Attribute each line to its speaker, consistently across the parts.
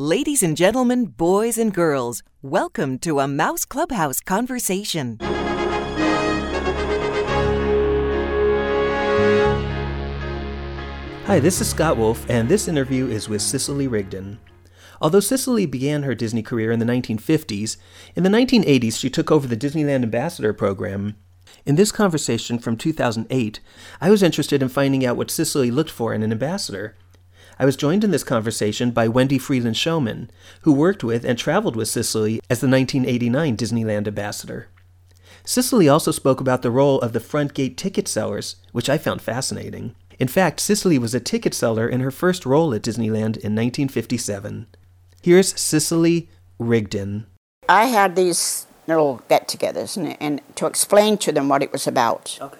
Speaker 1: Ladies and gentlemen, boys and girls, welcome to a Mouse Clubhouse conversation.
Speaker 2: Hi, this is Scott Wolf, and this interview is with Cicely Rigdon. Although Cicely began her Disney career in the 1950s, in the 1980s she took over the Disneyland Ambassador program. In this conversation from 2008, I was interested in finding out what Cicely looked for in an ambassador. I was joined in this conversation by Wendy Freeland Showman, who worked with and traveled with Cicely as the 1989 Disneyland ambassador. Cicely also spoke about the role of the front gate ticket sellers, which I found fascinating. In fact, Cicely was a ticket seller in her first role at Disneyland in 1957. Here's Cicely Rigdon.
Speaker 3: I had these little get togethers and, and to explain to them what it was about.
Speaker 2: Okay.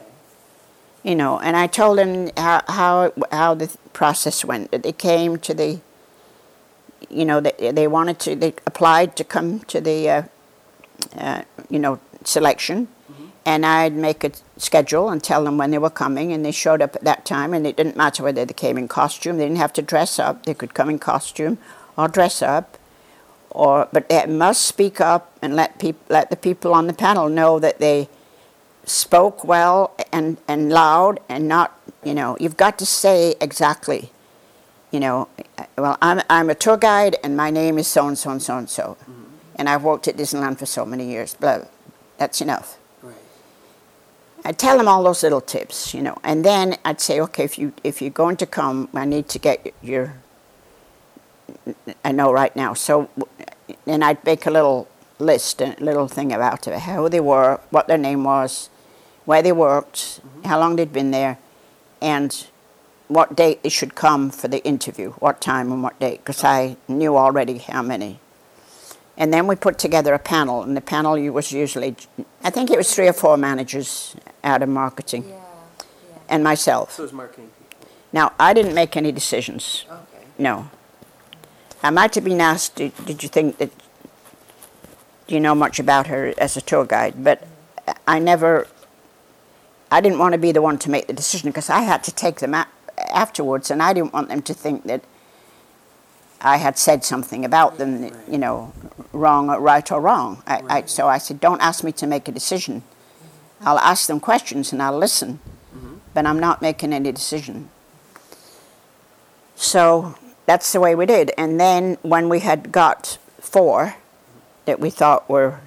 Speaker 3: You know, and I told them how how how the process went. That they came to the, you know, they, they wanted to, they applied to come to the, uh, uh, you know, selection, and I'd make a schedule and tell them when they were coming, and they showed up at that time, and it didn't matter whether they came in costume. They didn't have to dress up. They could come in costume or dress up. Or, but they must speak up and let peop- let the people on the panel know that they spoke well and, and loud and not, you know, you've got to say exactly, you know, uh, well, I'm, I'm a tour guide and my name is so and so and so and so. Mm-hmm. And I've worked at Disneyland for so many years, blah. That's enough.
Speaker 2: Right.
Speaker 3: I'd tell them all those little tips, you know, and then I'd say, okay, if you if you're going to come, I need to get your. I know right now, so, and I'd make a little list, a little thing about it, how they were, what their name was, where they worked, mm-hmm. how long they'd been there, and what date they should come for the interview, what time and what date, because I knew already how many. And then we put together a panel, and the panel was usually, I think it was three or four managers out of marketing,
Speaker 4: Yeah, yeah.
Speaker 3: and myself.
Speaker 2: So is marketing people.
Speaker 3: Now, I didn't make any decisions.
Speaker 2: Okay.
Speaker 3: No. I might have been asked, did, did you think that, do you know much about her as a tour guide? But I never, I didn't want to be the one to make the decision because I had to take them a- afterwards and I didn't want them to think that I had said something about them, that, you know, wrong or right or wrong. I, I, so I said, don't ask me to make a decision. Mm-hmm. I'll ask them questions and I'll listen, mm-hmm. but I'm not making any decision. So that's the way we did. And then when we had got four that we thought were,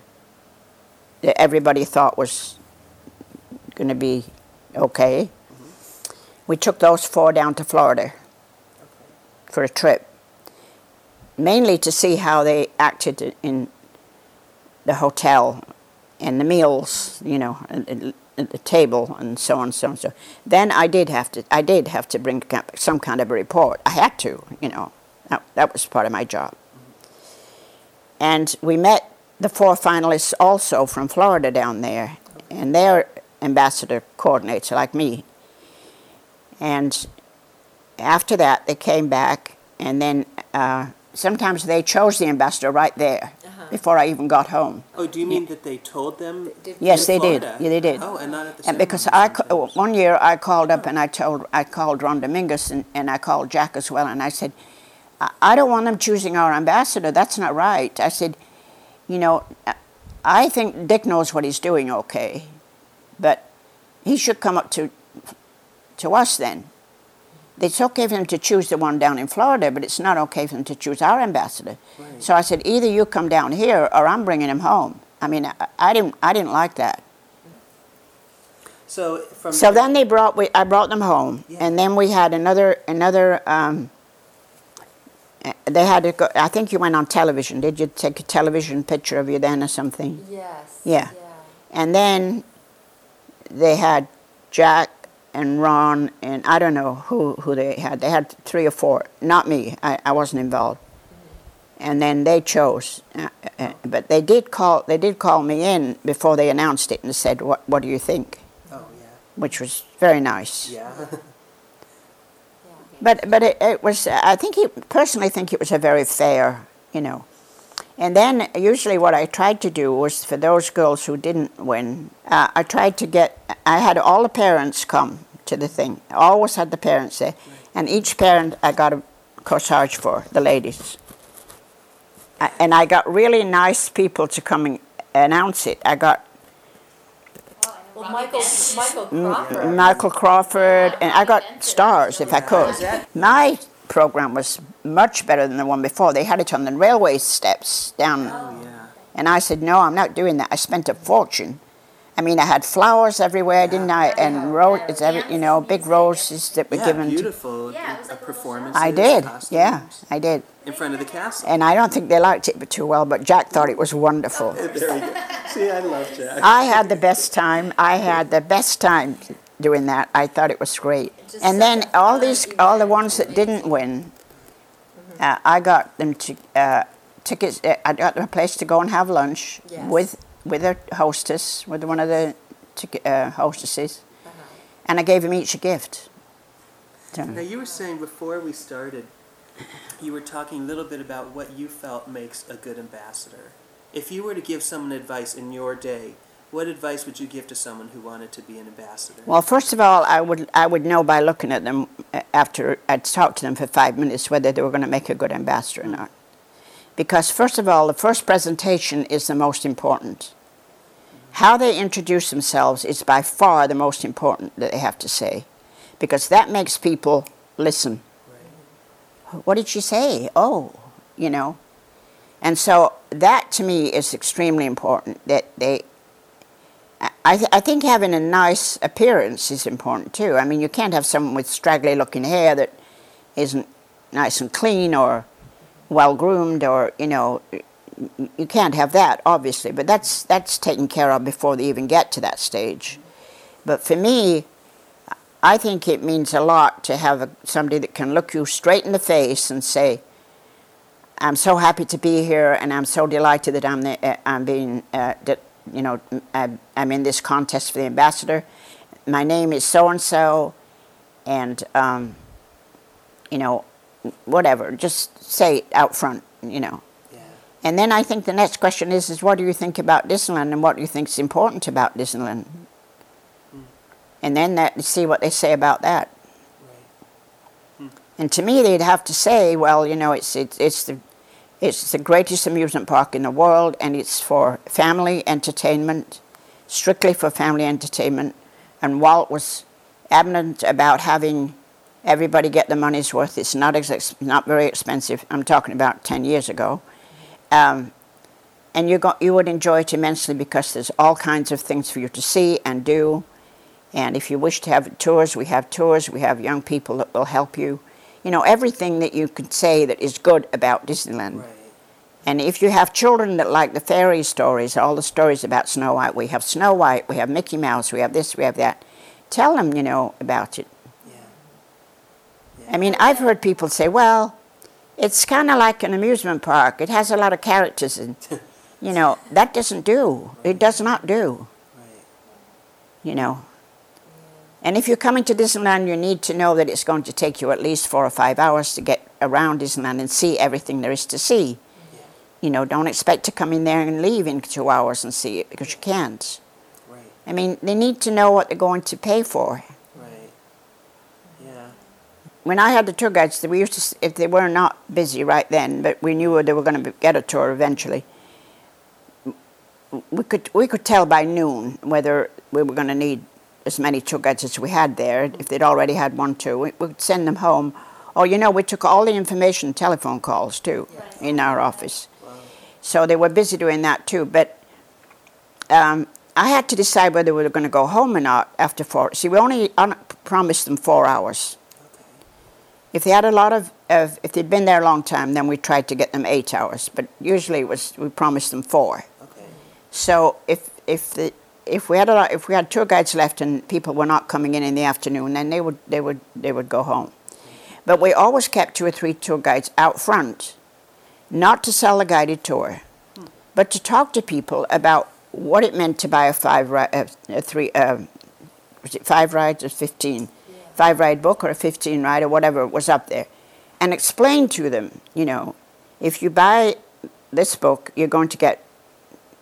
Speaker 3: that everybody thought was going to be okay, we took those four down to Florida for a trip, mainly to see how they acted in the hotel and the meals, you know, at, the table and so on, and so on, so. Then I did have to, I did have to bring some kind of a report. I had to, you know, that, that was part of my job. And we met the four finalists also from Florida down there, and their ambassador coordinator, like me. And after that, they came back, and then uh, sometimes they chose the ambassador right there before I even got home.
Speaker 2: Oh, do you mean that they told them?
Speaker 4: Did-
Speaker 3: Yes,
Speaker 2: in
Speaker 3: they did. Yeah, they did.
Speaker 2: Oh, and not at the
Speaker 3: And
Speaker 2: ceremony.
Speaker 3: because I ca- one year I called up and I told I called Ron Dominguez and, and I called Jack as well and I said, I, I don't want them choosing our ambassador. That's not right. I said, you know, I- I think Dick knows what he's doing okay, but he should come up to to us then. It's okay for him to choose the one down in Florida, but it's not okay for him to choose our ambassador.
Speaker 2: Right.
Speaker 3: So I said, either you come down here or I'm bringing him home. I mean, I, I didn't I didn't like that.
Speaker 2: So from
Speaker 3: So then they brought we, I brought them home,
Speaker 2: Yeah.
Speaker 3: and then we had another another. Um, uh, they had to go. I think you went on television. Did you take a television picture of you then or something?
Speaker 4: Yes.
Speaker 3: Yeah. And then they had Jack and Ron and I don't know who who they had. They had three or four. Not me. I, I wasn't involved. And then they chose, uh, uh, but they did call. They did call me in before they announced it and said, "What What do you think?"
Speaker 2: Oh yeah.
Speaker 3: Which was very nice.
Speaker 2: Yeah.
Speaker 3: But but it, it was. I think he personally think it was a very fair, you know. And then usually what I tried to do was for those girls who didn't win, uh, I tried to get. I had all the parents come to the thing. I always had the parents there, and each parent I got a corsage for the ladies. I- and I got really nice people to come and announce it. I got
Speaker 4: Well, Michael, Michael
Speaker 3: Mm,
Speaker 4: Crawford.
Speaker 3: Michael Crawford, and I got stars if I could. My program was much better than the one before. They had it on the railway steps down.
Speaker 2: Yeah.
Speaker 3: And I said, no, I'm not doing that. I spent a fortune. I mean, I had flowers everywhere, didn't I? And roses, every, you know, big roses that were
Speaker 2: Yeah,
Speaker 3: given. To,
Speaker 2: beautiful
Speaker 4: Yeah, it was
Speaker 2: uh,
Speaker 4: like a little
Speaker 2: performances.
Speaker 3: I did,
Speaker 2: costumes,
Speaker 3: yeah, I did.
Speaker 2: In front of the castle.
Speaker 3: And I don't think they liked it too well, but Jack thought it was wonderful.
Speaker 2: there we go. See, I love Jack.
Speaker 3: I had the best time. I had the best time doing that. I thought it was great.
Speaker 4: Just
Speaker 3: And then all these, all the ones that didn't win, uh, I got them to uh, tickets. Uh, I got them a place to go and have lunch
Speaker 4: Yes.
Speaker 3: with with a hostess, with one of the ticket, uh, hostesses,
Speaker 4: Uh-huh.
Speaker 3: and I gave them each a gift. So-
Speaker 2: Now, you were saying before we started, you were talking a little bit about what you felt makes a good ambassador. If you were to give someone advice in your day, what advice would you give to someone who wanted to be an ambassador?
Speaker 3: Well, first of all, I would I would know by looking at them uh, after I'd talked to them for five minutes whether they were going to make a good ambassador or not. Because first of all, the first presentation is the most important. How they introduce themselves is by far the most important that they have to say, because that makes people listen. What did she say? Oh, you know. And so that to me is extremely important that they I, th- I think having a nice appearance is important too. I mean, you can't have someone with straggly looking hair that isn't nice and clean or well groomed, or you know, you can't have that obviously. But that's that's taken care of before they even get to that stage. But for me, I think it means a lot to have a, somebody that can look you straight in the face and say, "I'm so happy to be here, and I'm so delighted that I'm the, uh, I'm being uh, that you know I'm, I'm in this contest for the ambassador. My name is so and so, and um, you know, whatever. Just say it out front, you know."
Speaker 2: Yeah.
Speaker 3: And then I think the next question is, is what do you think about Disneyland and what do you think is important about Disneyland? And then that, see what they say about that.
Speaker 2: Right.
Speaker 3: And to me, they'd have to say, well, you know, it's, it's, it's, the, it's the greatest amusement park in the world and it's for family entertainment, strictly for family entertainment. And Walt was adamant about having everybody get the money's worth. It's not, ex- not very expensive. I'm talking about 10 years ago. Um, and you, go, you would enjoy it immensely because there's all kinds of things for you to see and do. And if you wish to have tours, we have tours. We have young people that will help you. You know, everything that you could say that is good about Disneyland.
Speaker 2: Right.
Speaker 3: And if you have children that like the fairy stories, all the stories about Snow White, we have Snow White, we have Mickey Mouse, we have this, we have that. Tell them, you know, about it.
Speaker 2: Yeah.
Speaker 3: I mean, I've heard people say, well, it's kind of like an amusement park. It has a lot of characters. And, you know, that doesn't do. It does not do.
Speaker 2: Right.
Speaker 3: you know. And if you're coming to Disneyland, you need to know that it's going to take you at least four or five hours to get around Disneyland and see everything there is to see. You know, don't expect to come in there and leave in two hours and see it because you can't.
Speaker 2: Right.
Speaker 3: I mean, they need to know what they're going to pay for.
Speaker 2: Right. Yeah.
Speaker 3: When I had the tour guides, we used to, if they were not busy right then, but we knew they were going to get a tour eventually. We could we could tell by noon whether we were going to need as many tour guides as we had there. If they'd already had one too, we would send them home. Oh, you know, we took all the information, telephone calls too, in our office. So they were busy doing that too. But um, I had to decide whether we were going to go home or not after four. See, we only un- promised them four hours.
Speaker 2: Okay.
Speaker 3: If they had a lot of, of, if they'd been there a long time, then we tried to get them eight hours. But usually it was we promised them four.
Speaker 2: Okay.
Speaker 3: So if if the if we had a lot, if we had tour guides left and people were not coming in in the afternoon, then they would they would they would go home. But we always kept two or three tour guides out front, not to sell a guided tour, but to talk to people about what it meant to buy a five ri- uh, a three uh, was it five rides or fifteen, five ride book or a fifteen ride or whatever was up there, and explain to them, you know, if you buy this book, you're going to get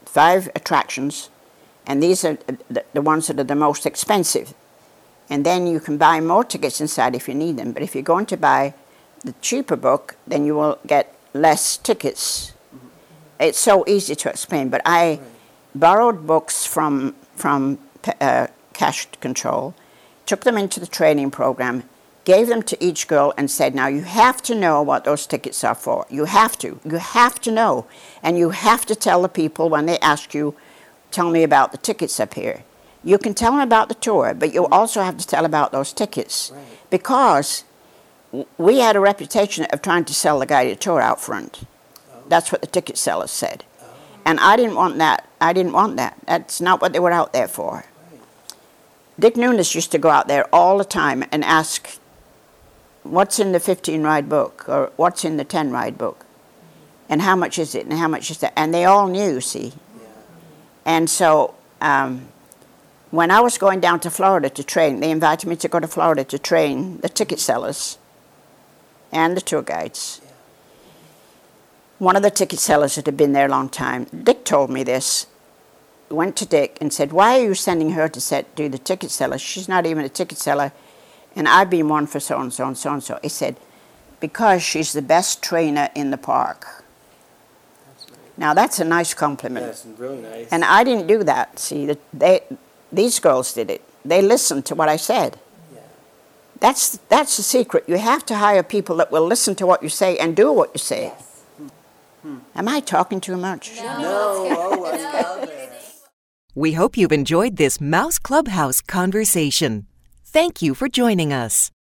Speaker 3: five attractions, and these are the, the ones that are the most expensive. And then you can buy more tickets inside if you need them. But if you're going to buy the cheaper book, then you will get less tickets. it's so easy to explain, but I borrowed books from from uh, cash control, took them into the training program, gave them to each girl, and said, "Now you have to know what those tickets are for. You have to. You have to know, and you have to tell the people when they ask you, tell me about the tickets up here. You can tell them about the tour, but you also have to tell about those tickets
Speaker 2: Right.
Speaker 3: because." We had a reputation of trying to sell the guided tour out front. That's what the ticket sellers said. And I didn't want that. I didn't want that. That's not what they were out there for. Dick Nunis used to go out there all the time and ask, What's in the 15 ride book? Or what's in the 10 ride book? And how much is it? And how much is that? And they all knew, see. And so um, when I was going down to Florida to train, they invited me to go to Florida to train the ticket sellers and the tour guides. One of the ticket sellers that had been there a long time, Dick told me this, went to Dick and said, Why are you sending her to set, do the ticket seller? She's not even a ticket seller, and I've been one for so and so and so and so. He said, Because she's the best trainer in the park. Now that's a nice compliment.
Speaker 2: That's really nice.
Speaker 3: And I didn't do that. See, they, these girls did it. They listened to what I said.
Speaker 2: Yeah.
Speaker 3: That's that's the secret. You have to hire people that will listen to what you say and do what you say. Hmm. Am I talking too much?
Speaker 2: no, oh, I love it.
Speaker 1: We hope you've enjoyed this Mouse Clubhouse conversation. Thank you for joining us.